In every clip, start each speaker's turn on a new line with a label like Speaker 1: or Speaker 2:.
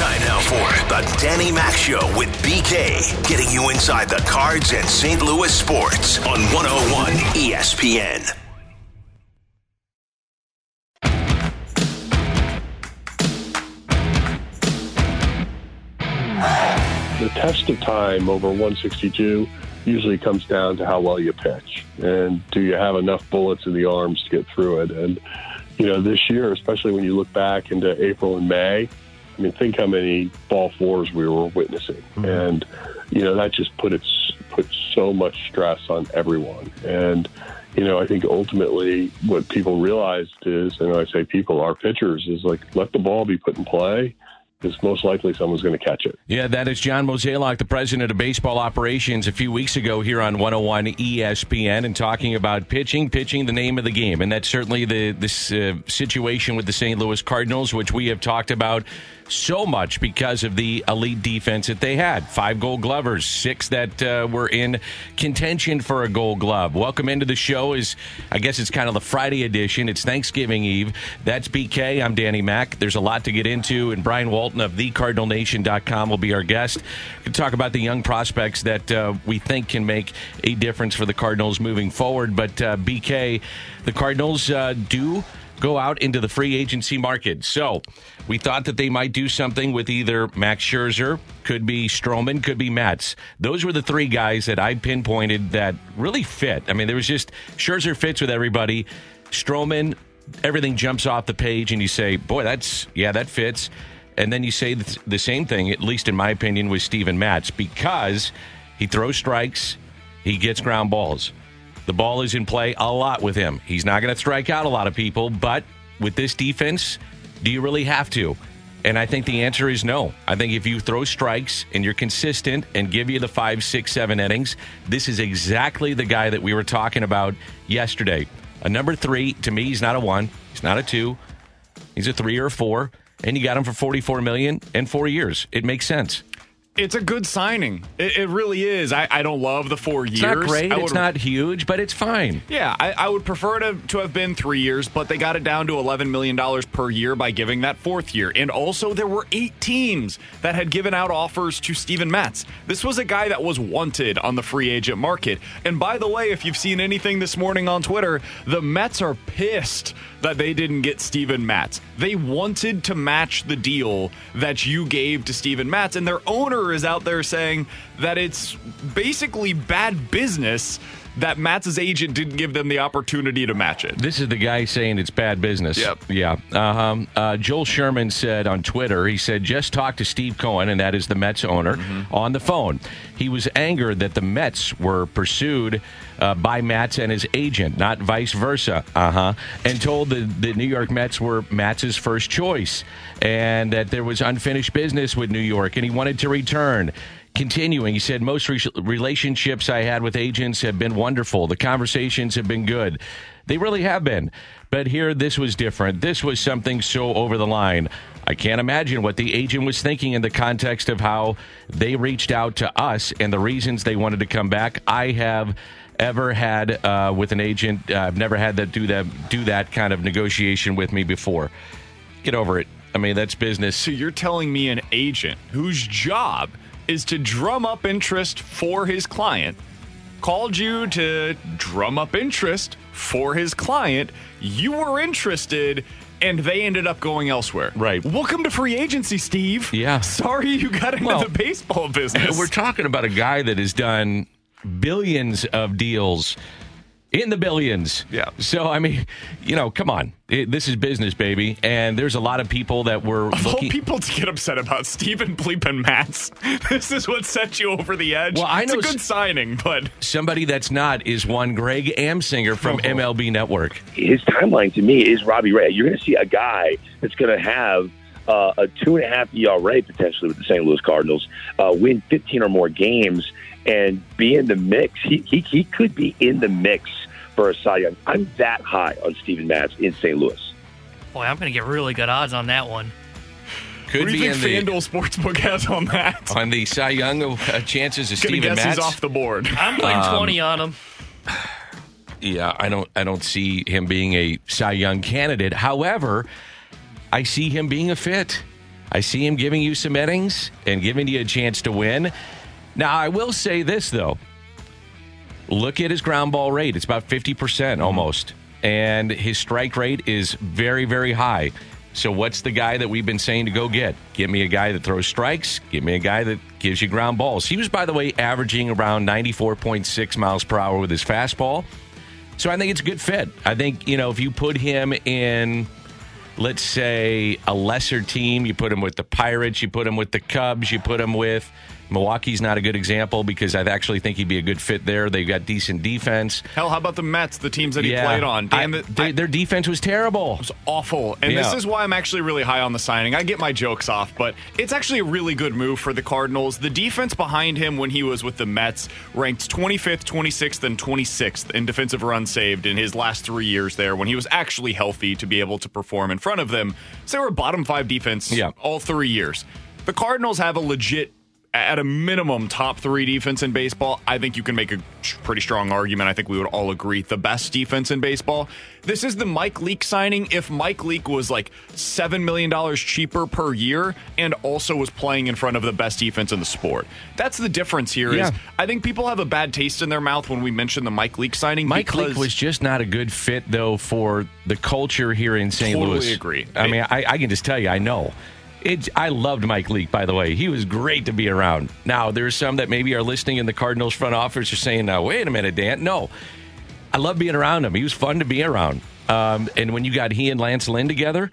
Speaker 1: Time now for the Danny Mac Show with BK, getting you inside the cards and St. Louis sports on 101 ESPN.
Speaker 2: The test of time over 162 usually comes down to how well you pitch and do you have enough bullets in the arms to get through it. And you know, this year, especially when you look back into April and May, I mean, think how many ball fours we were witnessing, mm-hmm. and you know that just put it put so much stress on everyone. And you know, I think ultimately what people realized is, and I say people, our pitchers, is like let the ball be put in play because most likely someone's going to catch it.
Speaker 3: Yeah, that is John Mozeliak, the president of baseball operations, a few weeks ago here on 101 ESPN, and talking about pitching, pitching the name of the game, and that's certainly the this uh, situation with the St. Louis Cardinals, which we have talked about so much because of the elite defense that they had. Five gold glovers, six that uh, were in contention for a gold glove. Welcome into the show is, I guess it's kind of the Friday edition. It's Thanksgiving Eve. That's BK. I'm Danny Mac. There's a lot to get into, and Brian Walton of thecardinalnation.com will be our guest. to talk about the young prospects that uh, we think can make a difference for the Cardinals moving forward. But uh, BK, the Cardinals uh, do go out into the free agency market. So we thought that they might do something with either Max Scherzer, could be Stroman, could be Matz. Those were the three guys that I pinpointed that really fit. I mean, there was just Scherzer fits with everybody. Stroman, everything jumps off the page, and you say, boy, that's, yeah, that fits. And then you say the same thing, at least in my opinion, with Steven Matz because he throws strikes, he gets ground balls. The ball is in play a lot with him. He's not going to strike out a lot of people, but with this defense, do you really have to? And I think the answer is no. I think if you throw strikes and you're consistent and give you the five, six, seven innings, this is exactly the guy that we were talking about yesterday. A number three, to me, he's not a one, he's not a two, he's a three or a four, and you got him for 44 million in four years. It makes sense
Speaker 4: it's a good signing. It, it really is. I, I, don't love the four years.
Speaker 3: It's not great. Would, it's not huge, but it's fine.
Speaker 4: Yeah, I, I, would prefer to, to have been three years, but they got it down to $11 million per year by giving that fourth year. And also, there were eight teams that had given out offers to Steven Matz. This was a guy that was wanted on the free agent market. And by the way, if you've seen anything this morning on Twitter, the Mets are pissed that they didn't get Steven Matz. They wanted to match the deal that you gave to Steven Matz, and their owner is out there saying that it's basically bad business that Matz's agent didn't give them the opportunity to match it.
Speaker 3: This is the guy saying it's bad business.
Speaker 4: Yep.
Speaker 3: Yeah. Uh-huh. Uh, Joel Sherman said on Twitter, he said, just talk to Steve Cohen, and that is the Mets owner, mm-hmm. on the phone. He was angered that the Mets were pursued uh, by Matz and his agent, not vice versa. Uh huh. And told the, the New York Mets were Matz's first choice and that there was unfinished business with New York and he wanted to return continuing, he said, most re- relationships I had with agents have been wonderful. The conversations have been good. They really have been. But here, this was different. This was something so over the line. I can't imagine what the agent was thinking in the context of how they reached out to us and the reasons they wanted to come back. I have ever had uh, with an agent. Uh, I've never had that do that do that kind of negotiation with me before. Get over it. I mean, that's business.
Speaker 4: So you're telling me an agent whose job is to drum up interest for his client, called you to drum up interest for his client. You were interested and they ended up going elsewhere.
Speaker 3: Right.
Speaker 4: Welcome to free agency, Steve.
Speaker 3: Yeah.
Speaker 4: Sorry you got into
Speaker 3: Well,
Speaker 4: the baseball business.
Speaker 3: We're talking about a guy that has done billions of deals in the billions.
Speaker 4: Yeah.
Speaker 3: So, I mean, you know, come on. It, this is business, baby. And there's a lot of people that were
Speaker 4: of all people to get upset about Steven Bleep and Matz. this is what set you over the edge.
Speaker 3: Well, I
Speaker 4: it's
Speaker 3: know
Speaker 4: a good
Speaker 3: s-
Speaker 4: signing, but
Speaker 3: Somebody that's not is one Greg Amsinger from
Speaker 4: Oh.
Speaker 3: MLB Network.
Speaker 5: his timeline to me is Robbie Ray. You're going to see a guy that's going to have uh, a two and a half ERA potentially with the St. Louis Cardinals, uh, win 15 or more games, and be in the mix. He, he, he could be in the mix for a Cy Young. I'm that high on Steven Matz in St. Louis.
Speaker 6: Boy, I'm going to get really good odds on that one.
Speaker 3: Could
Speaker 4: what do
Speaker 3: be
Speaker 4: you
Speaker 3: in
Speaker 4: think
Speaker 3: the,
Speaker 4: FanDuel Sportsbook has on that?
Speaker 3: on the Cy Young uh, chances of
Speaker 4: Gonna
Speaker 3: Steven Matz.
Speaker 4: he's off the board.
Speaker 6: I'm putting
Speaker 3: Um,
Speaker 6: 20 on him.
Speaker 3: Yeah, I don't I don't see him being a Cy Young candidate. However, I see him being a fit. I see him giving you some innings and giving you a chance to win. Now, I will say this though. Look at his ground ball rate. It's about 50% mm-hmm. almost. And his strike rate is very very high. So what's the guy that we've been saying to go get? Get me a guy that throws strikes, give me a guy that gives you ground balls. He was by the way averaging around 94.6 miles per hour with his fastball. So I think it's a good fit. I think, you know, if you put him in, let's say, a lesser team, you put him with the Pirates, you put him with the Cubs, you put him with Milwaukee's not a good example because I actually think he'd be a good fit there. They've got decent defense.
Speaker 4: Hell, how about the Mets, the teams that he
Speaker 3: Yeah.
Speaker 4: played on? Damn
Speaker 3: I- they- their defense was terrible.
Speaker 4: It was awful. And
Speaker 3: Yeah.
Speaker 4: this is why I'm actually really high on the signing. I get my jokes off, but it's actually a really good move for the Cardinals. The defense behind him when he was with the Mets ranked 25th, 26th, and 26th in defensive runs saved in his last three years there when he was actually healthy to be able to perform in front of them. So they were bottom five defense
Speaker 3: Yeah.
Speaker 4: all three years. The Cardinals have a legit at a minimum top three defense in baseball i think you can make a pretty strong argument i think we would all agree the best defense in baseball this is the mike leake signing if mike leake was like $7 million cheaper per year and also was playing in front of the best defense in the sport that's the difference here.
Speaker 3: Yeah.
Speaker 4: i think people have a bad taste in their mouth when we mention the mike leake signing
Speaker 3: Mike Leake was just not a good fit, though, for the culture here in St.
Speaker 4: Totally
Speaker 3: Louis.
Speaker 4: agree.
Speaker 3: I mean, I, I can just tell you, I know. It, I loved Mike Leake, by the way. He was great to be around. Now, there's some that maybe are listening in the Cardinals front office are saying, now, wait a minute, Dan. No, I love being around him. He was fun to be around. Um, and when you got he and Lance Lynn together,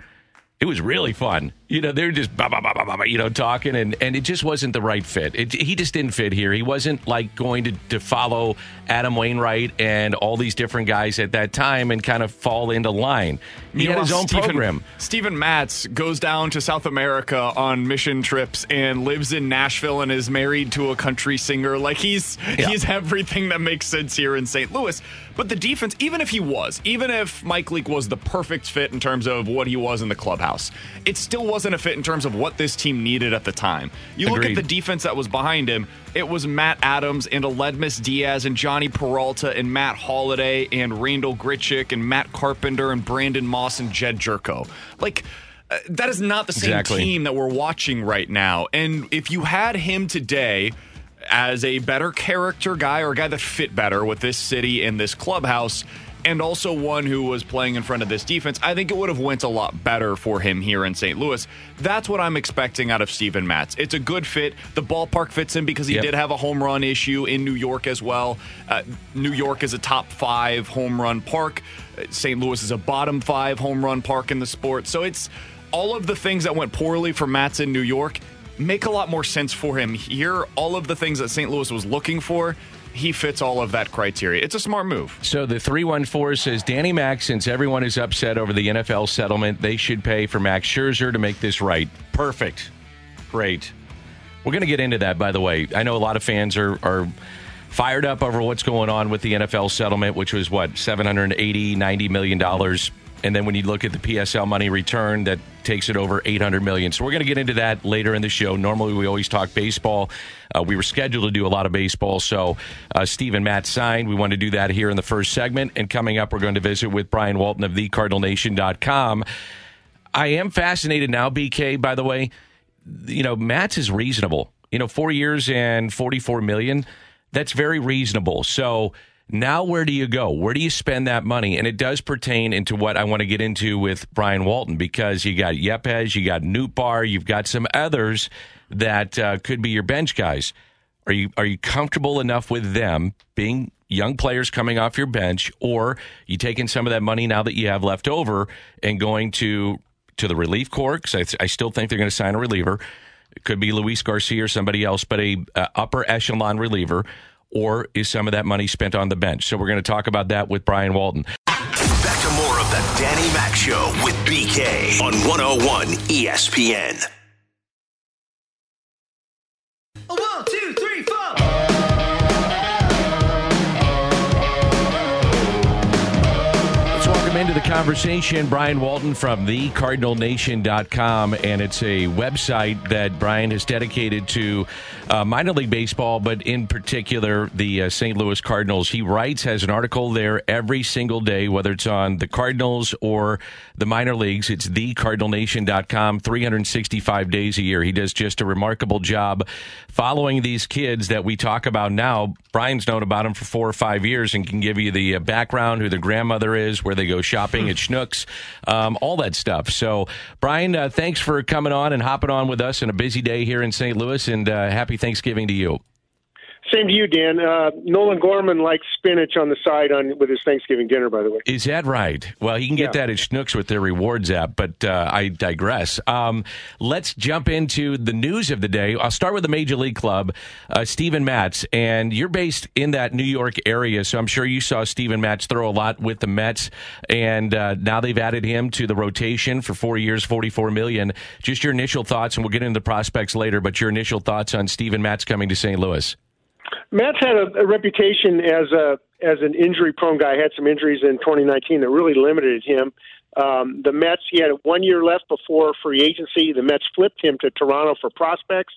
Speaker 3: it was really fun. You know, they're just bah, bah, bah, bah, bah, you know talking, and, and it just wasn't the right fit. It, he just didn't fit here. He wasn't like going to, to follow Adam Wainwright and all these different guys at that time and kind of fall into line. He had his own
Speaker 4: Stephen-
Speaker 3: program.
Speaker 4: Steven Matz goes down to South America on mission trips and lives in Nashville and is married to a country singer. Like he's
Speaker 3: Yeah.
Speaker 4: he's everything that makes sense here in St. Louis. But the defense, even if he was, even if Mike Leake was the perfect fit in terms of what he was in the clubhouse, it still wasn't a fit in terms of what this team needed at the time. You look at the defense that was behind him. It was Matt Adams and Aledmys Diaz and Jhonny Peralta and Matt Holliday and Randal Grichuk and Matt Carpenter and Brandon Moss and Jedd Gyorko. Like, uh, that is not the same
Speaker 3: Exactly.
Speaker 4: team that we're watching right now. And if you had him today as a better character guy or a guy that fit better with this city and this clubhouse, and also one who was playing in front of this defense, I think it would have went a lot better for him here in St. Louis. That's what I'm expecting out of Steven Matz. It's a good fit. The ballpark fits him because he
Speaker 3: Yep.
Speaker 4: did have a home run issue in New York as well. Uh, New York is a top five home run park. Uh, St. Louis is a bottom five home run park in the sport. So it's all of the things that went poorly for Matz in New York make a lot more sense for him here. All of the things that St. Louis was looking for, he fits all of that criteria. It's a smart move.
Speaker 3: So the 314 says Danny Max, since everyone is upset over the NFL settlement, they should pay for Max Scherzer to make this right. Perfect. Great. We're going to get into that, by the way. I know a lot of fans are, are fired up over what's going on with the NFL settlement, which was what, 780, 90 million dollars. And then when you look at the PSL money return, that takes it over 800 million. So we're going to get into that later in the show. Normally, we always talk baseball. Uh, we were scheduled to do a lot of baseball. So uh, Steven Matz signed. We want to do that here in the first segment. And coming up, we're going to visit with Brian Walton of thecardinalnation.com. I am fascinated now, BK, by the way. You know, Matz is reasonable. You know, four years and 44 million. That's very reasonable. So Now, where do you go? Where do you spend that money? And it does pertain into what I want to get into with Brian Walton because you got Yepez, you got Nootbaar, you've got some others that uh, could be your bench guys. Are you are you comfortable enough with them being young players coming off your bench, or you taking some of that money now that you have left over and going to to the relief corps? Because I, I still think they're going to sign a reliever. It could be Luis Garcia or somebody else, but a uh, upper echelon reliever or is some of that money spent on the bench? So we're going to talk about that with Brian Walton.
Speaker 1: Back to more of the Danny Mac Show with BK on 101 ESPN.
Speaker 3: Into the conversation Brian Walton from thecardinalnation.com. And it's a website that Brian has dedicated to uh, minor league baseball, but in particular the uh, St. Louis Cardinals. He writes, has an article there every single day, whether it's on the Cardinals or the minor leagues. It's thecardinalnation.com, 365 days a year. He does just a remarkable job following these kids that we talk about now. Brian's known about them for four or five years and can give you the uh, background, who the grandmother is, where they go shopping at Schnucks, um, all that stuff. So, Brian, uh, thanks for coming on and hopping on with us in a busy day here in St. Louis, and uh, happy Thanksgiving to you.
Speaker 7: Same to you, Dan. Uh, Nolan Gorman likes spinach on the side on with his Thanksgiving dinner. By the way,
Speaker 3: is that right? Well, you can get
Speaker 7: Yeah.
Speaker 3: that at Schnucks with their rewards app, but uh, I digress. Um, let's jump into the news of the day. I'll start with the Major League Club, uh, Steven Matz, and you're based in that New York area, so I'm sure you saw Steven Matz throw a lot with the Mets, and uh, now they've added him to the rotation for four years, 44 million. Just your initial thoughts, and we'll get into the prospects later. But your initial thoughts on Steven Matz coming to St. Louis?
Speaker 7: Matz had a, a reputation as a as an injury prone guy. Had some injuries in 2019 that really limited him. Um, the Mets, he had one year left before free agency. The Mets flipped him to Toronto for prospects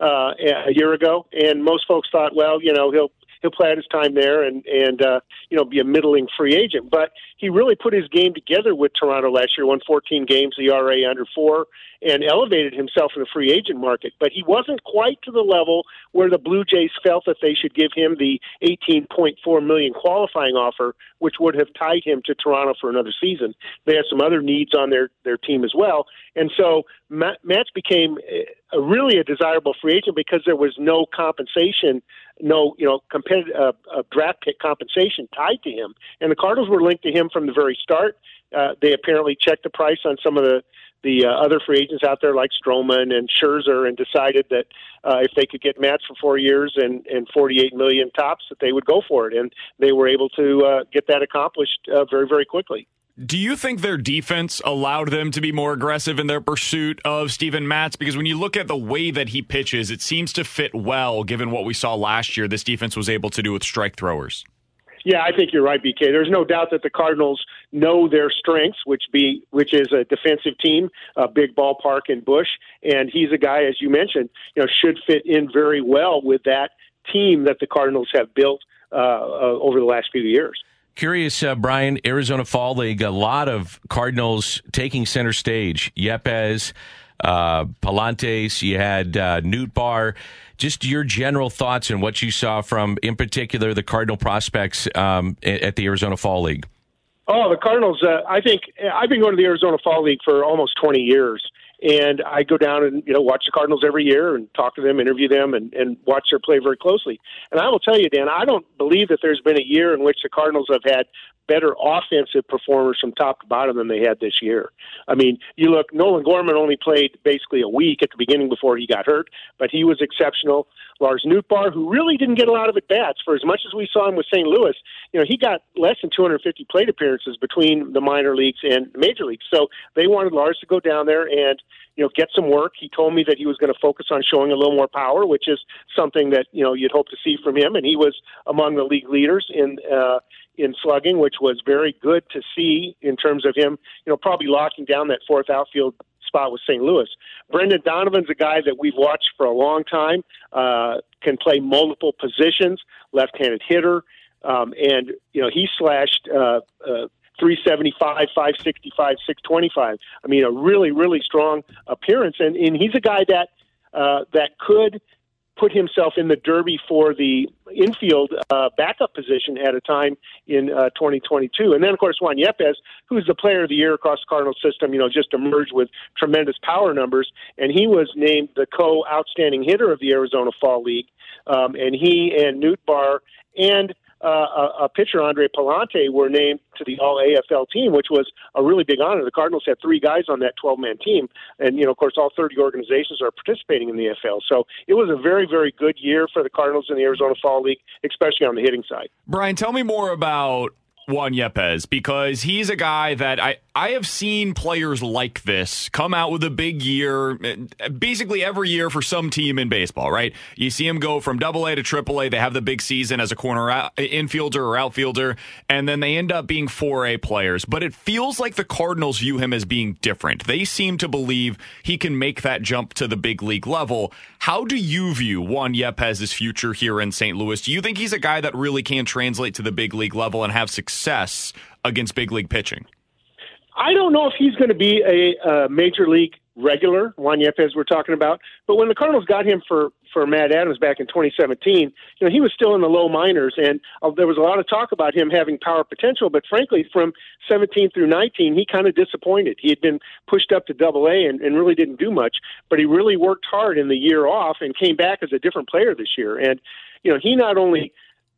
Speaker 7: uh, a year ago, and most folks thought, well, you know, he'll he'll play out his time there and and uh, you know be a middling free agent. But he really put his game together with Toronto last year. Won 14 games, the ERA under four, and elevated himself in the free agent market. But he wasn't quite to the level where the Blue Jays felt that they should give him the 18.4 million qualifying offer, which would have tied him to Toronto for another season. They had some other needs on their their team as well, and so Matz, became uh, a, really a desirable free agent because there was no compensation, no you know competitive uh, uh, draft pick compensation tied to him, and the Cardinals were linked to him from the very start. Uh, they apparently checked the price on some of the the uh, other free agents out there like Stroman and Scherzer and decided that uh, if they could get Matz for four years and, and 48 million tops, that they would go for it. And they were able to uh, get that accomplished uh, very, very quickly.
Speaker 4: Do you think their defense allowed them to be more aggressive in their pursuit of Steven Matz? Because when you look at the way that he pitches, it seems to fit well given what we saw last year this defense was able to do with strike throwers.
Speaker 7: Yeah, I think you're right, BK. There's no doubt that the Cardinals know their strengths, which be which is a defensive team, a big ballpark in Busch, and he's a guy, as you mentioned, you know, should fit in very well with that team that the Cardinals have built uh, uh, over the last few years.
Speaker 3: Curious, uh, Brian, Arizona Fall League, a lot of Cardinals taking center stage. Yepez, uh, Palantes, you had uh, Nootbaar. Just your general thoughts and what you saw from, in particular, the Cardinal prospects um, at the Arizona Fall League.
Speaker 7: Oh, the Cardinals. Uh, I think I've been going to the Arizona Fall League for almost 20 years, and I go down and you know watch the Cardinals every year and talk to them, interview them, and, and watch their play very closely. And I will tell you, Dan, I don't believe that there's been a year in which the Cardinals have had better offensive performers from top to bottom than they had this year. I mean, you look, Nolan Gorman only played basically a week at the beginning before he got hurt, but he was exceptional. Lars Nootbaar, who really didn't get a lot of at bats for as much as we saw him with St. Louis, you know, he got less than 250 plate appearances between the minor leagues and major leagues. So they wanted Lars to go down there and you know get some work. He told me that he was going to focus on showing a little more power, which is something that you know you'd hope to see from him. And he was among the league leaders in uh, in slugging, which was very good to see in terms of him, you know, probably locking down that fourth outfield spot with St. Louis. Brendan Donovan's a guy that we've watched for a long time, uh, can play multiple positions, left-handed hitter, um, and you know he slashed. Uh, uh, 375, 565, 625. I mean, a really, really strong appearance, and and he's a guy that uh, that could put himself in the derby for the infield uh, backup position at a time in uh, 2022. And then, of course, Juan Yepez, who's the player of the year across the Cardinals system, you know, just emerged with tremendous power numbers. And he was named the co outstanding hitter of the Arizona Fall League. Um, and he and Nootbaar and uh, a, a pitcher, Andre Pallante, were named to the All AFL team, which was a really big honor. The Cardinals had three guys on that 12 man team, and you know, of course, all 30 organizations are participating in the AFL. So it was a very, very good year for the Cardinals in the Arizona Fall League, especially on the hitting side.
Speaker 4: Brian, tell me more about Juan Yepez because he's a guy that I, I have seen players like this come out with a big year, basically every year for some team in baseball, right? You see him go from double A to triple A. They have the big season as a corner out, infielder or outfielder, and then they end up being 4A players. But it feels like the Cardinals view him as being different. They seem to believe he can make that jump to the big league level. How do you view Juan Yepez' future here in St. Louis? Do you think he's a guy that really can translate to the big league level and have success against big league pitching?
Speaker 7: I don't know if he's going to be a, a major league regular, Juan Yepez we're talking about. But when the Cardinals got him for for Matt Adams back in 2017, you know he was still in the low minors, and uh, there was a lot of talk about him having power potential. But frankly, from 17 through 19, he kind of disappointed. He had been pushed up to Double A and, and really didn't do much. But he really worked hard in the year off and came back as a different player this year. And you know he not only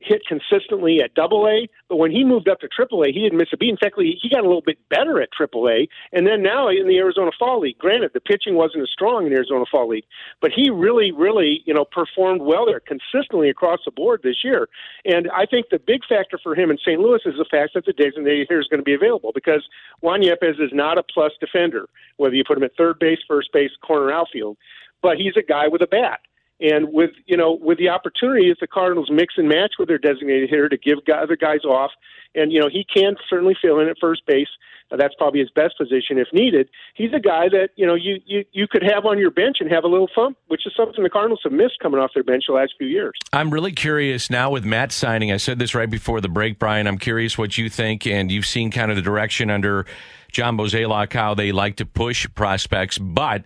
Speaker 7: hit consistently at Double A, but when he moved up to Triple A, he didn't miss a beat. In fact, he got a little bit better at Triple A, and then now in the Arizona Fall League. Granted, the pitching wasn't as strong in Arizona Fall League, but he really, really, you know, performed well there consistently across the board this year. And I think the big factor for him in St. Louis is the fact that the designated hitter is going to be available because Juan Yepez is not a plus defender, whether you put him at third base, first base, corner outfield, but he's a guy with a bat. And with you know with the opportunity, if the Cardinals mix and match with their designated hitter to give other guys off, and you know he can certainly fill in at first base. Uh, that's probably his best position if needed. He's a guy that you know you you you could have on your bench and have a little fun, which is something the Cardinals have missed coming off their bench the last few years.
Speaker 3: I'm really curious now with Matz signing. I said this right before the break, Brian. I'm curious what you think, and you've seen kind of the direction under John Mozeliak how they like to push prospects, but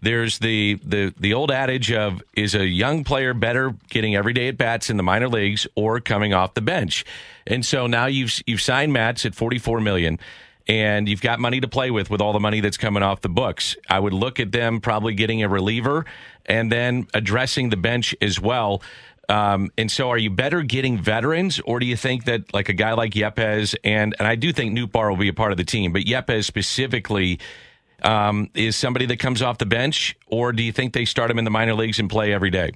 Speaker 3: there's the, the the old adage of is a young player better getting everyday at bats in the minor leagues or coming off the bench, and so now you've you've signed Matz at 44 million, and you've got money to play with with all the money that's coming off the books. I would look at them probably getting a reliever and then addressing the bench as well. Um, and so, are you better getting veterans, or do you think that like a guy like Yepez and and I do think Nootbaar will be a part of the team, but Yepez specifically um, is somebody that comes off the bench, or do you think they start him in the minor leagues and play every day?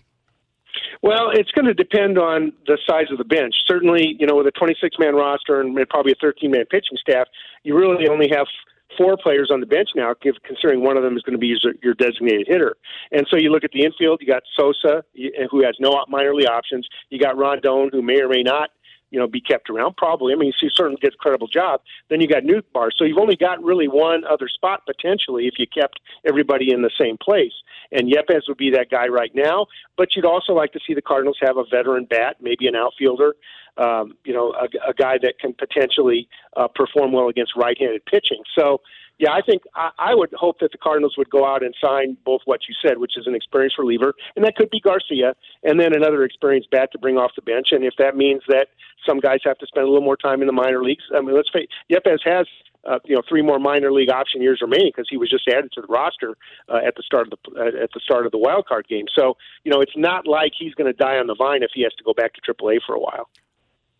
Speaker 7: Well, it's going to depend on the size of the bench. Certainly, you know, with a 26 man roster and probably a 13 man pitching staff, you really only have four players on the bench now, considering one of them is going to be your designated hitter. And so you look at the infield, you got Sosa, who has no minor league options. You got Rondon, who may or may not you know, be kept around? Probably. I mean, he certainly gets a credible job. Then you got Nootbaar. So you've only got really one other spot potentially if you kept everybody in the same place. And Yepez would be that guy right now. But you'd also like to see the Cardinals have a veteran bat, maybe an outfielder, um, you know, a, a guy that can potentially uh, perform well against right-handed pitching. So yeah, I think I, I would hope that the Cardinals would go out and sign both what you said, which is an experienced reliever, and that could be Garcia, and then another experienced bat to bring off the bench. And if that means that some guys have to spend a little more time in the minor leagues, I mean, let's face Yepez has uh, you know three more minor league option years remaining because he was just added to the roster uh, at the start of the uh, at the start of the wild card game. So you know it's not like he's going to die on the vine if he has to go back to AAA for a while.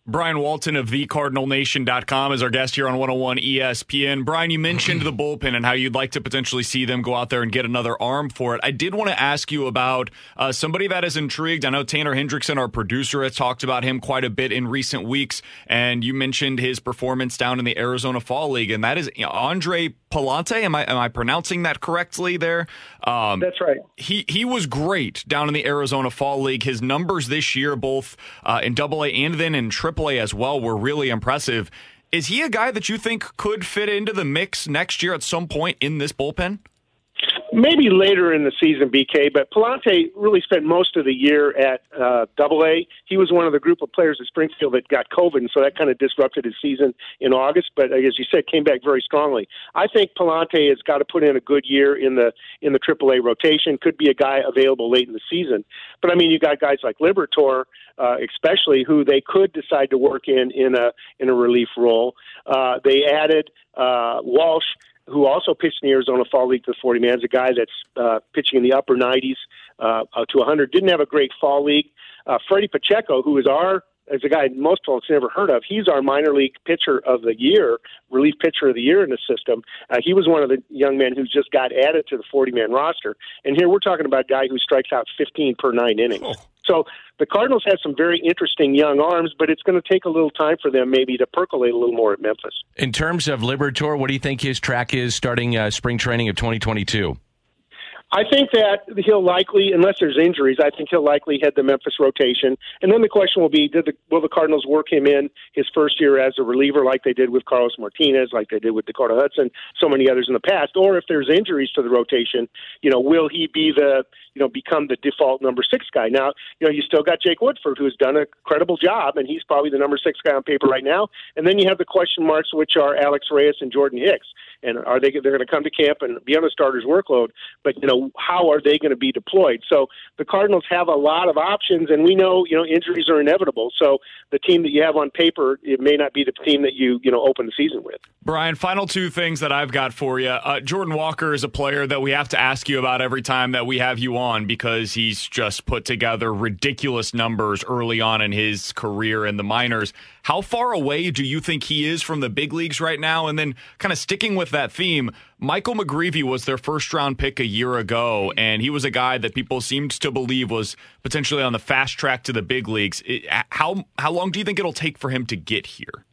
Speaker 4: Brian Walton of thecardinalnation.com is our guest here on 101 ESPN. Brian, you mentioned the bullpen and how you'd like to potentially see them go out there and get another arm for it. I did want to ask you about uh, somebody that is intrigued. I know Tanner Hendrickson, our producer, has talked about him quite a bit in recent weeks, and you mentioned his performance down in the Arizona Fall League, and that is Andre Pallante. Am I am I pronouncing that correctly there?
Speaker 7: Um, That's right.
Speaker 4: He he was great down in the Arizona Fall League. His numbers this year, both uh, in Double A and then in Triple A as well, were really impressive. Is he a guy that you think could fit into the mix next year at some point in this bullpen?
Speaker 7: Maybe later in the season, BK. But Pallante really spent most of the year at uh, Double A. He was one of the group of players at Springfield that got COVID, and so that kind of disrupted his season in August. But as you said, came back very strongly. I think Pallante has got to put in a good year in the in the Triple A rotation. Could be a guy available late in the season. But I mean, you got guys like Liberatore, uh, especially who they could decide to work in in a in a relief role. Uh, they added uh, Walsh who also pitched in the Arizona Fall League to the 40 man, is a guy that's uh, pitching in the upper 90s uh, to 100. Didn't have a great Fall League. Uh, Freddie Pacheco, who is our as a guy most folks never heard of. He's our minor league pitcher of the year, relief pitcher of the year in the system. Uh, he was one of the young men who just got added to the 40 man roster. And here we're talking about a guy who strikes out 15 per nine innings. Oh. So the Cardinals have some very interesting young arms, but it's going to take a little time for them maybe to percolate a little more at Memphis.
Speaker 3: In terms of Liberatore, what do you think his track is starting uh, spring training of 2022?
Speaker 7: I think that he'll likely, unless there's injuries, I think he'll likely head the Memphis rotation. And then the question will be, did the, will the Cardinals work him in his first year as a reliever, like they did with Carlos Martinez, like they did with Dakota Hudson, so many others in the past? Or if there's injuries to the rotation, you know, will he be the, you know, become the default number six guy? Now, you know, you still got Jake Woodford, who's done a credible job, and he's probably the number six guy on paper right now. And then you have the question marks, which are Alex Reyes and Jordan Hicks and are they they're going to come to camp and be on the starter's workload but you know how are they going to be deployed? So the cardinals have a lot of options and we know you know injuries are inevitable. So the team that you have on paper it may not be the team that you you know open the season with.
Speaker 4: Brian final two things that i've got for you. Uh, jordan walker is a player that we have to ask you about every time that we have you on because he's just put together ridiculous numbers early on in his career in the minors. How far away do you think he is from the big leagues right now? And then kind of sticking with that theme, Michael McGreevy was their first round pick a year ago, and he was a guy that people seemed to believe was potentially on the fast track to the big leagues. It, how how long do you think it'll take for him to get here?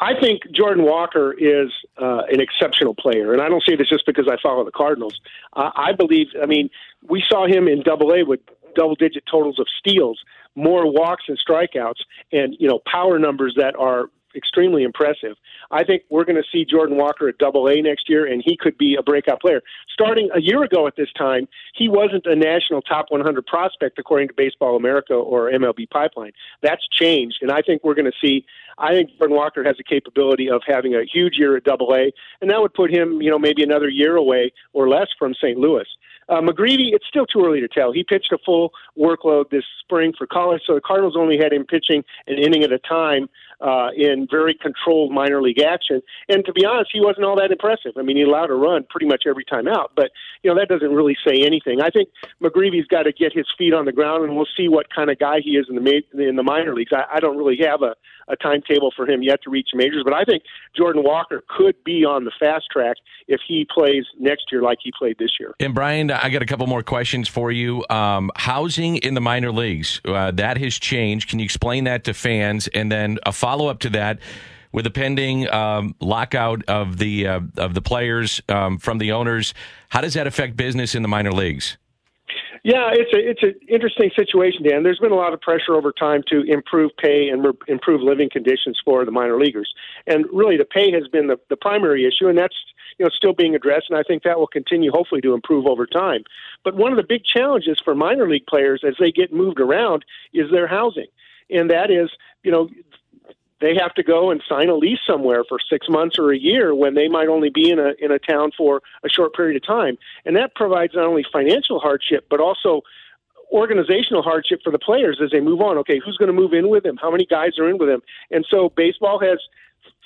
Speaker 7: I think Jordan Walker is uh, an exceptional player, and I don't say this just because I follow the Cardinals. Uh, I believe. I mean, we saw him in Double A with double-digit totals of steals, more walks and strikeouts, and you know power numbers that are extremely impressive. I think we're going to see Jordan Walker at Double A next year, and he could be a breakout player. Starting a year ago at this time, he wasn't a national top 100 prospect according to Baseball America or MLB Pipeline. That's changed, and I think we're going to see. I think Jordan Walker has the capability of having a huge year at Double A, and that would put him, you know, maybe another year away or less from St. Louis. Uh, McGreevy, it's still too early to tell. He pitched a full workload this spring for college, so the Cardinals only had him pitching an inning at a time uh, in very controlled minor league action. And to be honest, he wasn't all that impressive. I mean, he allowed a run pretty much every time out, but you know that doesn't really say anything. I think McGreevy's got to get his feet on the ground, and we'll see what kind of guy he is in the ma- in the minor leagues. I, I don't really have a, a timetable for him yet to reach majors, but I think Jordan Walker could be on the fast track if he plays next year like he played this year.
Speaker 3: And Brian, I got a couple more questions for you. Um, housing in the minor leagues uh, that has changed. Can you explain that to fans? And then a follow up to that with the pending um, lockout of the uh, of the players um, from the owners. How does that affect business in the minor leagues?
Speaker 7: Yeah, it's a it's an interesting situation, Dan. There's been a lot of pressure over time to improve pay and re- improve living conditions for the minor leaguers, and really the pay has been the, the primary issue, and that's you know still being addressed, and I think that will continue hopefully to improve over time. But one of the big challenges for minor league players as they get moved around is their housing, and that is you know they have to go and sign a lease somewhere for six months or a year when they might only be in a in a town for a short period of time, and that provides not only financial hardship but also organizational hardship for the players as they move on. Okay, who's going to move in with them? How many guys are in with them? And so baseball has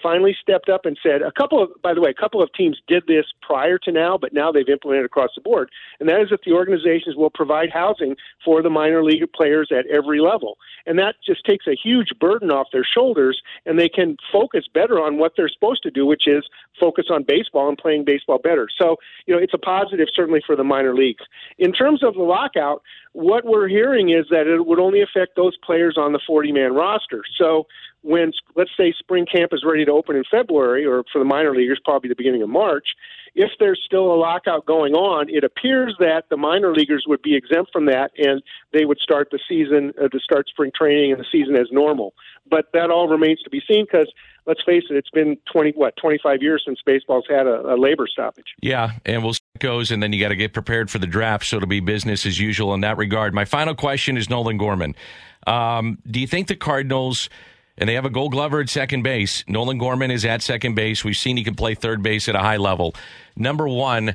Speaker 7: finally stepped up and said a couple of by the way a couple of teams did this prior to now but now they've implemented across the board. And that is that the organizations will provide housing for the minor league players at every level. And that just takes a huge burden off their shoulders and they can focus better on what they're supposed to do which is focus on baseball and playing baseball better. So you know it's a positive certainly for the minor leagues. In terms of the lockout what we're hearing is that it would only affect those players on the 40 man roster. So when, let's say, spring camp is ready to open in February, or for the minor leaguers, probably the beginning of March, if there's still a lockout going on, it appears that the minor leaguers would be exempt from that and they would start the season, uh, to start spring training and the season as normal. But that all remains to be seen because let's face it, it's been 20, what, 25 years since baseball's had a, a labor stoppage.
Speaker 3: Yeah, and we'll see it goes, and then you got to get prepared for the draft, so it'll be business as usual in that regard. My final question is Nolan Gorman. Um, do you think the Cardinals, and they have a gold glover at second base, Nolan Gorman is at second base. We've seen he can play third base at a high level. Number one,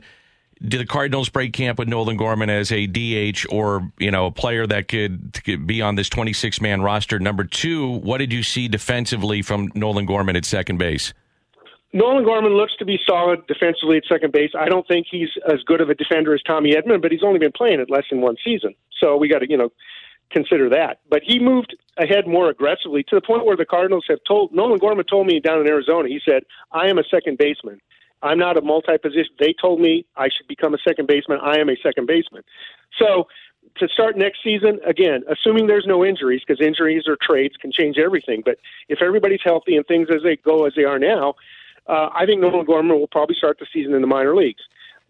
Speaker 3: do the Cardinals break camp with Nolan Gorman as a DH or you know a player that could, could be on this 26 man roster? Number two, what did you see defensively from Nolan Gorman at second base?
Speaker 7: Nolan Gorman looks to be solid defensively at second base. I don't think he's as good of a defender as Tommy Edman, but he's only been playing it less than one season, so we got to you know consider that. But he moved ahead more aggressively to the point where the Cardinals have told Nolan Gorman told me down in Arizona. He said, "I am a second baseman." I'm not a multi position. They told me I should become a second baseman. I am a second baseman. So to start next season, again, assuming there's no injuries, because injuries or trades can change everything. But if everybody's healthy and things as they go as they are now, uh, I think Nolan Gorman will probably start the season in the minor leagues.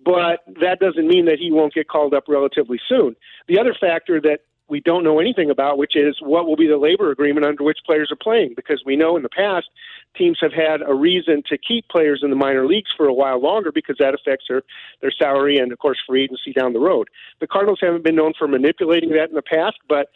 Speaker 7: But that doesn't mean that he won't get called up relatively soon. The other factor that we don't know anything about, which is what will be the labor agreement under which players are playing, because we know in the past teams have had a reason to keep players in the minor leagues for a while longer because that affects their, their salary and, of course, free agency down the road. The Cardinals haven't been known for manipulating that in the past, but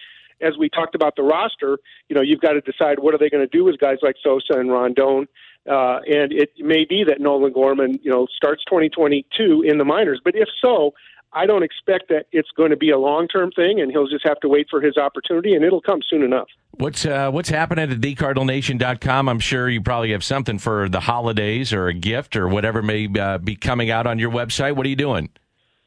Speaker 7: as we talked about the roster, you know, you've got to decide what are they going to do with guys like Sosa and Rondon. Uh, and it may be that Nolan Gorman, you know, starts 2022 in the minors. But if so, I don't expect that it's going to be a long term thing, and he'll just have to wait for his opportunity, and it'll come soon enough.
Speaker 3: What's uh, what's happening at thecardinalnation.com? I'm sure you probably have something for the holidays or a gift or whatever may uh, be coming out on your website. What are you doing?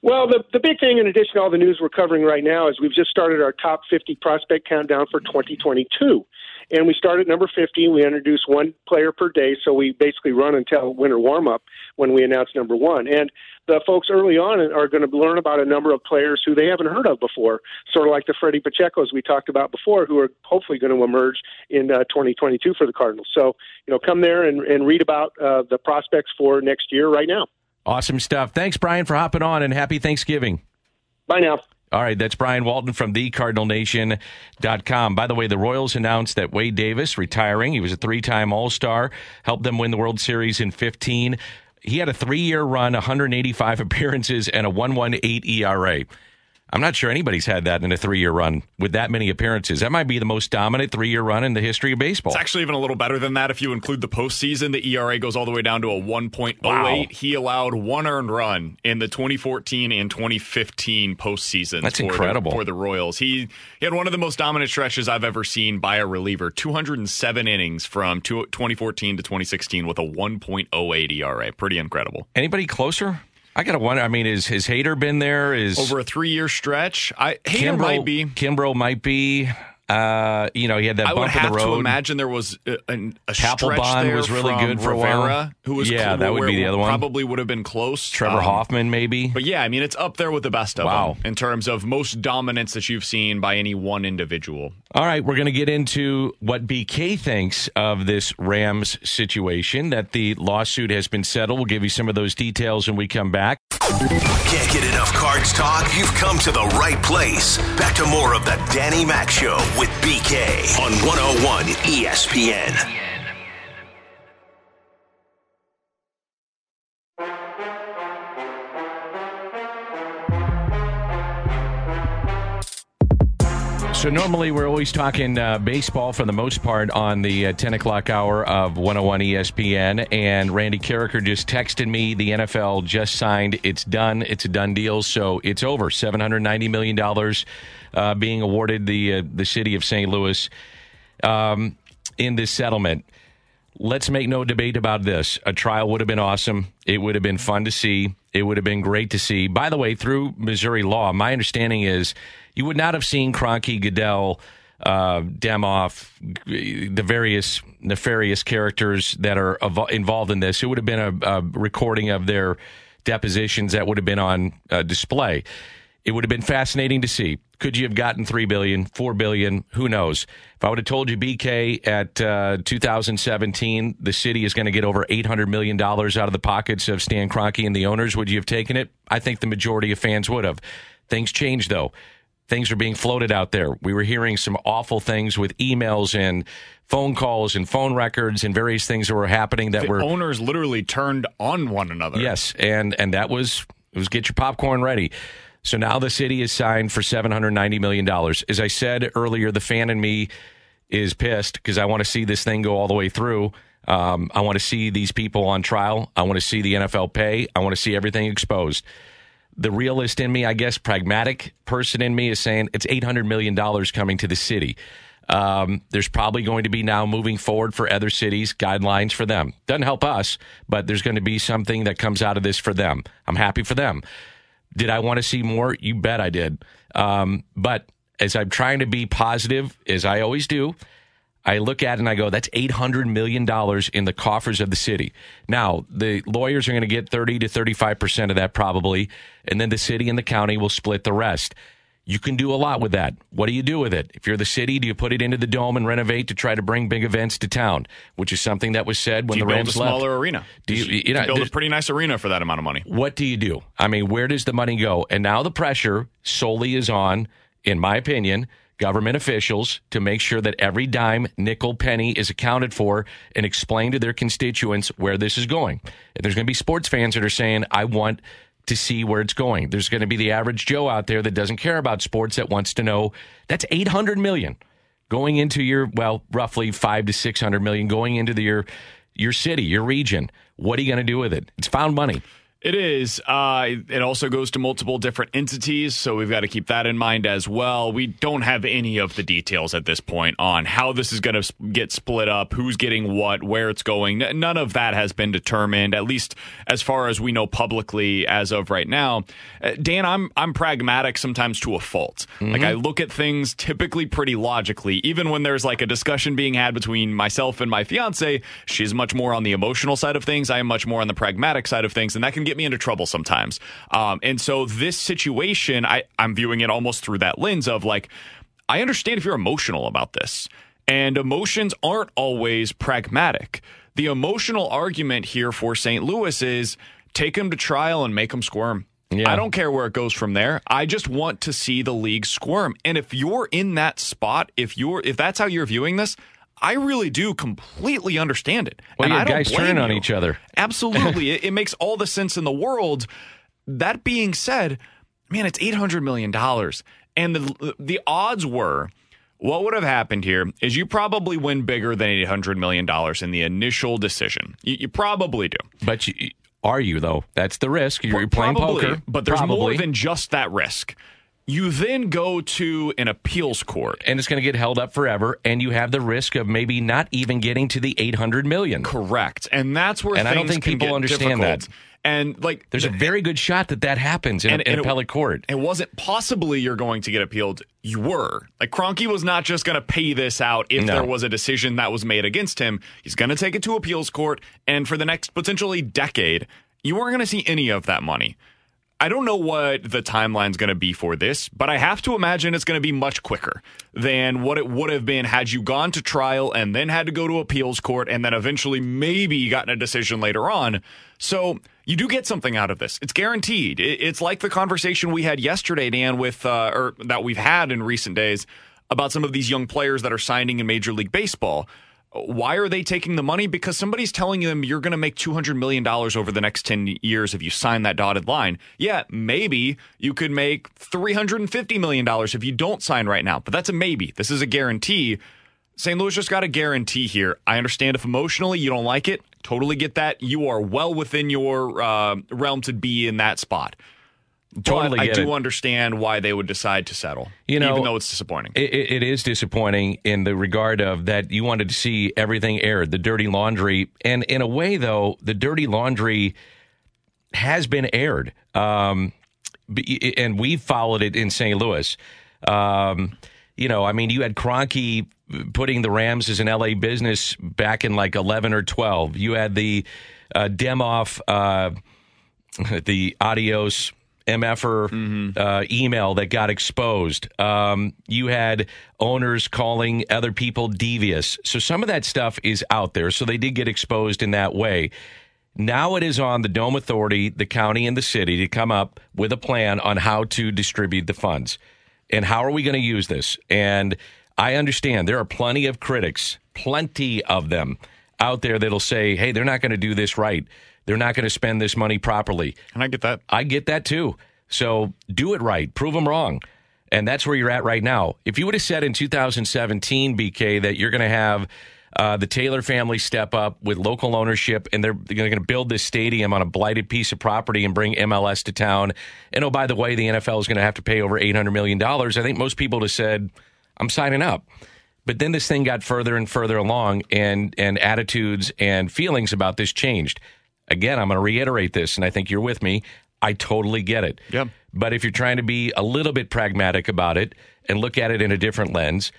Speaker 7: Well, the, the big thing, in addition to all the news we're covering right now, is we've just started our top 50 prospect countdown for 2022. And we start at number 50. We introduce one player per day, so we basically run until winter warm up when we announce number one. And the folks early on are going to learn about a number of players who they haven't heard of before, sort of like the Freddie Pacheco's we talked about before, who are hopefully going to emerge in uh, 2022 for the Cardinals. So, you know, come there and, and read about uh, the prospects for next year right now.
Speaker 3: Awesome stuff. Thanks, Brian, for hopping on, and happy Thanksgiving.
Speaker 7: Bye now.
Speaker 3: All right, that's Brian Walton from thecardinalnation.com. By the way, the Royals announced that Wade Davis retiring. He was a three-time All-Star, helped them win the World Series in 15. He had a three-year run, 185 appearances, and a 118 ERA. I'm not sure anybody's had that in a three year run with that many appearances. That might be the most dominant three year run in the history of baseball.
Speaker 4: It's actually even a little better than that if you include the postseason. The ERA goes all the way down to a 1.08.
Speaker 3: Wow.
Speaker 4: He allowed one earned run in the 2014 and 2015 postseasons.
Speaker 3: That's
Speaker 4: for
Speaker 3: incredible.
Speaker 4: The, for the Royals. He, he had one of the most dominant stretches I've ever seen by a reliever 207 innings from two- 2014 to 2016 with a 1.08 ERA. Pretty incredible.
Speaker 3: Anybody closer? I got to wonder. I mean, is has Hader been there? Is
Speaker 4: Over a three year stretch, I Hader
Speaker 3: Kimbrel
Speaker 4: might be.
Speaker 3: Kimbrel might be. Uh, you know, he had that
Speaker 4: I would have to imagine there was a, a,
Speaker 3: Papelbon
Speaker 4: there
Speaker 3: was really good for a
Speaker 4: Rivera,
Speaker 3: while.
Speaker 4: who was
Speaker 3: Yeah,
Speaker 4: cl-
Speaker 3: that would be the other one.
Speaker 4: Probably would have been close.
Speaker 3: Trevor
Speaker 4: Um,
Speaker 3: Hoffman, maybe.
Speaker 4: But yeah, I mean, it's up there with the best of
Speaker 3: Wow.
Speaker 4: them in terms of most dominance that you've seen by any one individual.
Speaker 3: All right, we're going to get into what BK thinks of this Rams situation. That the lawsuit has been settled. We'll give you some of those details when we come back.
Speaker 1: Can't get enough cards talk? You've come to the right place. Back to more of the Danny Mac Show with BK on 101 ESPN.
Speaker 3: So normally we're always talking uh, baseball for the most part on the uh, 10 o'clock hour of 101 ESPN. And Randy Karraker just texted me the NFL just signed. It's done. It's a done deal. So it's over. $790 million uh, being awarded the, uh, the city of St. Louis um, in this settlement. Let's make no debate about this. A trial would have been awesome. It would have been fun to see. It would have been great to see. By the way, through Missouri law, my understanding is you would not have seen Kroenke, Goodell, uh, Demoff, the various nefarious characters that are involved in this. It would have been a, a recording of their depositions that would have been on uh, display. It would have been fascinating to see. Could you have gotten three billion, four billion? Who knows? If I would have told you, BK, at uh, 2017, the city is going to get over 800 million dollars out of the pockets of Stan Kroenke and the owners, would you have taken it? I think the majority of fans would have. Things changed though. Things are being floated out there. We were hearing some awful things with emails and phone calls and phone records and various things that were happening that
Speaker 4: The
Speaker 3: were
Speaker 4: owners literally turned on one another.
Speaker 3: Yes, and and that was it was get your popcorn ready. So now the city is signed for seven hundred ninety million dollars. As I said earlier, the fan in me is pissed because I want to see this thing go all the way through. Um, I want to see these people on trial. I want to see the NFL pay. I want to see everything exposed. The realist in me, I guess, pragmatic person in me is saying it's eight hundred million dollars coming to the city. Um, there's probably going to be now moving forward for other cities guidelines for them. Doesn't help us, but there's going to be something that comes out of this for them. I'm happy for them. Did I want to see more? You bet I did. Um, but as I'm trying to be positive, as I always do, I look at it and I go, that's $800 million in the coffers of the city. Now, the lawyers are going to get 30 to 35% of that probably, and then the city and the county will split the rest. You can do a lot with that. What do you do with it? If you're the city, do you put it into the dome and renovate to try to bring big events to town, which is something that was said when
Speaker 4: Do you
Speaker 3: the
Speaker 4: build
Speaker 3: Rams
Speaker 4: a smaller
Speaker 3: left?
Speaker 4: arena?
Speaker 3: Do you,
Speaker 4: You
Speaker 3: you know,
Speaker 4: build a pretty nice arena for that amount of money.
Speaker 3: what do you do? I mean, where does the money go? And now the pressure solely is on, in my opinion, government officials to make sure that every dime, nickel, penny is accounted for and explain to their constituents where this is going. And there's going to be sports fans that are saying, I want to see where it's going. There's going to be the average Joe out there that doesn't care about sports that wants to know that's 800 million going into your well roughly 5 to 600 million going into the, your your city, your region. What are you going to do with it? It's found money.
Speaker 4: It is. Uh, it also goes to multiple different entities, so we've got to keep that in mind as well. We don't have any of the details at this point on how this is going to get split up, who's getting what, where it's going. None of that has been determined, at least as far as we know publicly as of right now. Uh, Dan, I'm I'm pragmatic sometimes to a fault. Like I look at things typically pretty logically, even when there's like a discussion being had between myself and my fiance. She's much more on the emotional side of things. I am much more on the pragmatic side of things, and that can get me into trouble sometimes. Um, and so this situation, I, I'm viewing it almost through that lens of like, I understand if you're emotional about this, and emotions aren't always pragmatic. The emotional argument here for St. Louis is take him to trial and make him squirm.
Speaker 3: Yeah.
Speaker 4: I don't care where it goes from there. I just want to see the league squirm. And if you're in that spot, if you're if that's how you're viewing this, I really do completely understand it.
Speaker 3: Well,
Speaker 4: and
Speaker 3: yeah,
Speaker 4: I
Speaker 3: guys turning on each other.
Speaker 4: Absolutely. it, it makes all the sense in the world. That being said, man, it's $800 million. And the, the odds were what would have happened here is you probably win bigger than $800 million in the initial decision. You, you probably do.
Speaker 3: But you, are you though? That's the risk. You're playing poker,
Speaker 4: But there's
Speaker 3: probably.
Speaker 4: more than just that risk. You then go to an appeals court.
Speaker 3: and it's going to get held up forever. And you have the risk of maybe not even getting to the eight hundred million.
Speaker 4: Correct. And that's where things get really.
Speaker 3: And I don't think people understand
Speaker 4: difficult.
Speaker 3: that.
Speaker 4: And like
Speaker 3: There's a very good shot that that happens in,
Speaker 4: And-
Speaker 3: in
Speaker 4: and it-
Speaker 3: appellate court.
Speaker 4: It wasn't possibly you're going to get appealed. You were. Like Kroenke was not just going to pay this out if
Speaker 3: No.
Speaker 4: there was a decision that was made against him. He's going to take it to appeals court, and for the next potentially decade, you weren't going to see any of that money. I don't know what the timeline's going to be for this, but I have to imagine it's going to be much quicker than what it would have been had you gone to trial and then had to go to appeals court and then eventually maybe gotten a decision later on. So you do get something out of this. It's guaranteed. It's like the conversation we had yesterday, Dan, with uh, or that we've had in recent days about some of these young players that are signing in Major League Baseball. Why are they taking the money? Because somebody's telling them you're going to make $200 million over the next 10 years if you sign that dotted line. Yeah, maybe you could make $350 million if you don't sign right now, but that's a maybe. This is a guarantee. St. Louis just got a guarantee here. I understand if emotionally you don't like it, totally get that. You are well within your uh, realm to be in that spot.
Speaker 3: Totally
Speaker 4: I do
Speaker 3: it.
Speaker 4: understand why they would decide to settle,
Speaker 3: You know,
Speaker 4: even though it's disappointing.
Speaker 3: It, it, is disappointing in the regard of that you wanted to see everything aired, the dirty laundry, and in a way, though, the dirty laundry has been aired, um, and we followed it in St. Louis. Um, you know, I mean, you had Kroenke putting the Rams as an LA business back in like eleven or twelve. You had the uh, Demoff, uh, the Adios MFer uh, email that got exposed. Um, you had owners calling other people devious. So some of that stuff is out there. So they did get exposed in that way. Now it is on the Dome Authority, the county, and the city to come up with a plan on how to distribute the funds and how are we going to use this. And I understand there are plenty of critics, plenty of them out there that'll say, hey, they're not going to do this right. They're not going to spend this money properly.
Speaker 4: And I get that.
Speaker 3: I get that too. So do it right, prove them wrong. And that's where you're at right now. If you would have said in 2017, BK, that you're going to have uh, the Taylor family step up with local ownership and they're, they're going to build this stadium on a blighted piece of property and bring MLS to town. And oh, by the way, the NFL is going to have to pay over $800 million. I think most people would have said, I'm signing up. But then this thing got further and further along, and, and attitudes and feelings about this changed. Again, I'm going to reiterate this, and I think you're with me. I totally get it.
Speaker 4: Yep.
Speaker 3: But if you're trying to be a little bit pragmatic about it and look at it in a different lens,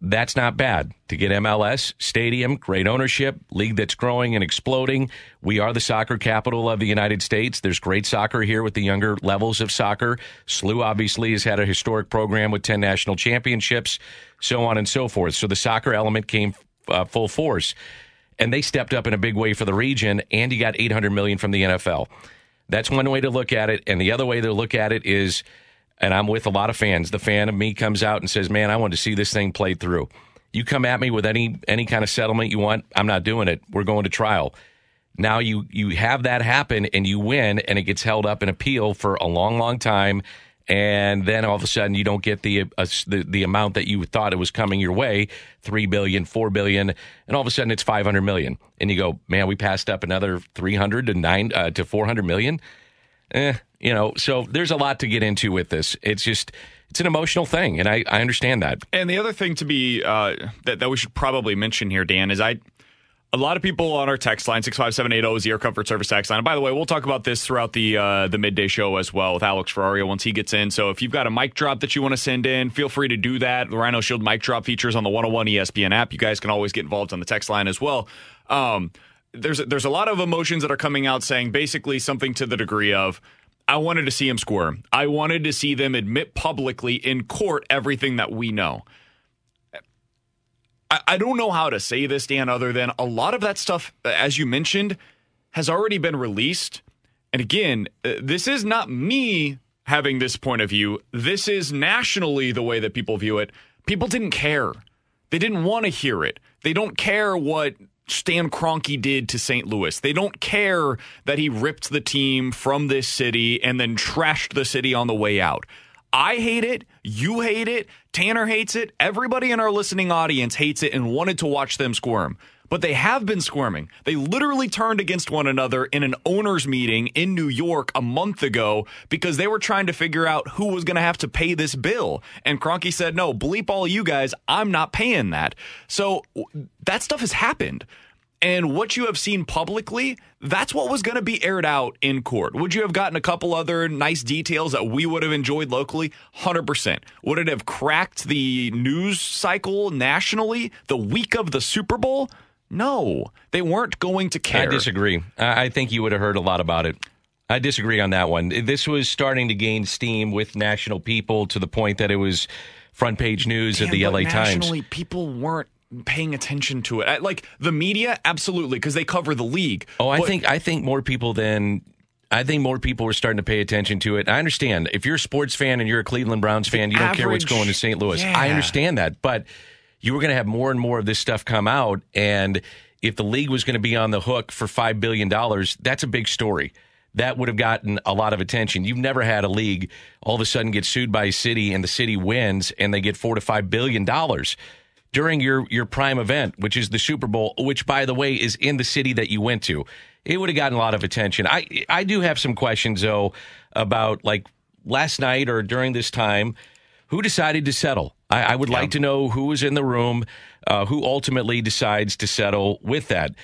Speaker 3: that's not bad to get MLS stadium, great ownership, league that's growing and exploding. We are the soccer capital of the United States. There's great soccer here with the younger levels of soccer. SLU obviously has had a historic program with 10 national championships, so on and so forth. So the soccer element came uh, full force and they stepped up in a big way for the region and you got 800 million from the NFL. That's one way to look at it and the other way to look at it is and I'm with a lot of fans. The fan of me comes out and says, "Man, I want to see this thing played through." You come at me with any any kind of settlement you want, I'm not doing it. We're going to trial. Now you you have that happen and you win, and it gets held up in appeal for a long, long time, and then all of a sudden you don't get the uh, the, the amount that you thought it was coming your way three billion, four billion, and all of a sudden it's five hundred million, and you go, man, we passed up another three hundred to nine uh, to four hundred million. Eh, you know, so there's a lot to get into with this. It's just it's an emotional thing, and I, I understand that.
Speaker 4: And the other thing to be uh, that that we should probably mention here, Dan, is I. A lot of people on our text line six five seven eight zero is the Air Comfort Service text line. And by the way, we'll talk about this throughout the uh, the midday show as well with Alex Ferrario once he gets in. So if you've got a mic drop that you want to send in, feel free to do that. The Rhino Shield mic drop features on the 101 ESPN app. You guys can always get involved on the text line as well. Um, there's there's a lot of emotions that are coming out saying basically something to the degree of I wanted to see him squirm. I wanted to see them admit publicly in court everything that we know. I, I, don't know how to say this, Dan, other than a lot of that stuff, as you mentioned, has already been released. And again, uh, this is not me having this point of view. This is nationally the way that people view it. People didn't care. They didn't want to hear it. They don't care what Stan Kroenke did to St. Louis. They don't care that he ripped the team from this city and then trashed the city on the way out. I hate it. You hate it. Tanner hates it. Everybody in our listening audience hates it and wanted to watch them squirm but they have been squirming. They literally turned against one another in an owners meeting in New York a month ago because they were trying to figure out who was going to have to pay this bill. And Kroenke said, "No, bleep all you guys. I'm not paying that." So that stuff has happened. And what you have seen publicly, that's what was going to be aired out in court. Would you have gotten a couple other nice details that we would have enjoyed locally? 100%. Would it have cracked the news cycle nationally the week of the Super Bowl? No, they weren't going to care.
Speaker 3: I disagree. I think you would have heard a lot about it. I disagree on that one. This was starting to gain steam with national people to the point that it was front page news Damn, of the LA
Speaker 4: nationally,
Speaker 3: Times.
Speaker 4: People weren't paying attention to it. Like the media, absolutely, because they cover the league.
Speaker 3: Oh, I but, think I think more people than I think more people were starting to pay attention to it. I understand if you're a sports fan and you're a Cleveland Browns fan, you don't average, care what's going to St. Louis. Yeah. I understand that, but you were going to have more and more of this stuff come out. And if the league was going to be on the hook for $5 billion, that's a big story. That would have gotten a lot of attention. You've never had a league all of a sudden get sued by a city and the city wins and they get four to five billion dollars during your, your prime event, which is the Super Bowl, which by the way is in the city that you went to. It would have gotten a lot of attention. I I do have some questions though about like last night or during this time who decided to settle? I, I would yeah. like to know who was in the room, uh, who ultimately decides to settle with that.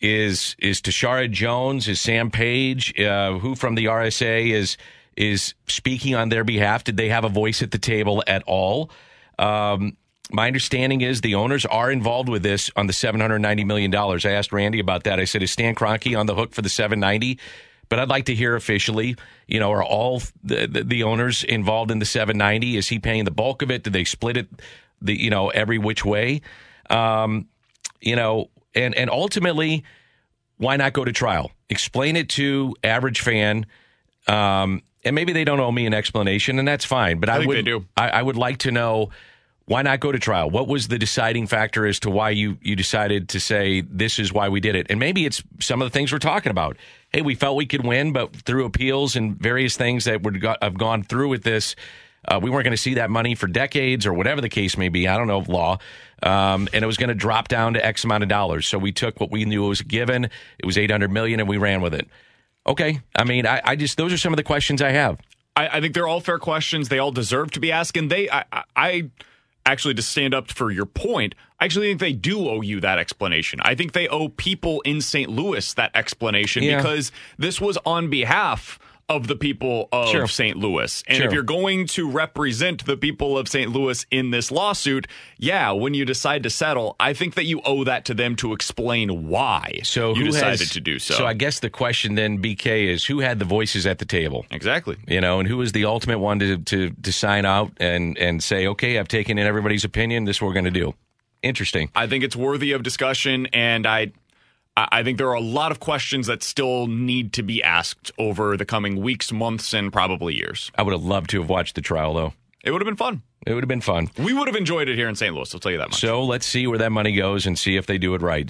Speaker 3: Is is Tishaura Jones? Is Sam Page? Uh, who from the RSA is is speaking on their behalf? Did they have a voice at the table at all? Um, my understanding is the owners are involved with this on the $790 million. I asked Randy about that. I said, is Stan Kroenke on the hook for the 790? but I'd like to hear officially. You know, are all the, the, the owners involved in the 790? Is he paying the bulk of it? Do they split it? The you know every which way? Um, you know, and and ultimately, why not go to trial? Explain it to average fan. Um, and maybe they don't owe me an explanation, and that's fine. But I,
Speaker 4: I
Speaker 3: would,
Speaker 4: they do.
Speaker 3: I, I would like to know why not go to trial. What was the deciding factor as to why you you decided to say this is why we did it? And maybe it's some of the things we're talking about. Hey, we felt we could win, but through appeals and various things that would have gone through with this, uh, we weren't going to see that money for decades or whatever the case may be. I don't know of law. Um, and it was going to drop down to X amount of dollars. So we took what we knew was given. It was 800 million and we ran with it. Okay. I mean, I, I just, those are some of the questions I have.
Speaker 4: I, I think they're all fair questions. They all deserve to be asked. And they, I- I actually, to stand up for your point, I actually think they do owe you that explanation. I think they owe people in St. Louis that explanation
Speaker 3: Yeah.
Speaker 4: because this was on behalf of the people of
Speaker 3: Sure.
Speaker 4: St. Louis. And
Speaker 3: Sure.
Speaker 4: if you're going to represent the people of St. Louis in this lawsuit, yeah, when you decide to settle, I think that you owe that to them to explain why
Speaker 3: So
Speaker 4: you
Speaker 3: who
Speaker 4: decided
Speaker 3: has,
Speaker 4: to do so.
Speaker 3: So I guess the question then, BK, is who had the voices at the table?
Speaker 4: exactly.
Speaker 3: You know, and who was the ultimate one to, to, to sign out and, and say, okay, I've taken in everybody's opinion. This is what we're going to do. Interesting.
Speaker 4: I think it's worthy of discussion, and I I think there are a lot of questions that still need to be asked over the coming weeks, months, and probably years.
Speaker 3: I would have loved to have watched the trial, though.
Speaker 4: It would have been fun.
Speaker 3: It would have been fun.
Speaker 4: We would have enjoyed it here in St. Louis. I'll tell you that much.
Speaker 3: So let's see where that money goes and see if they do it right.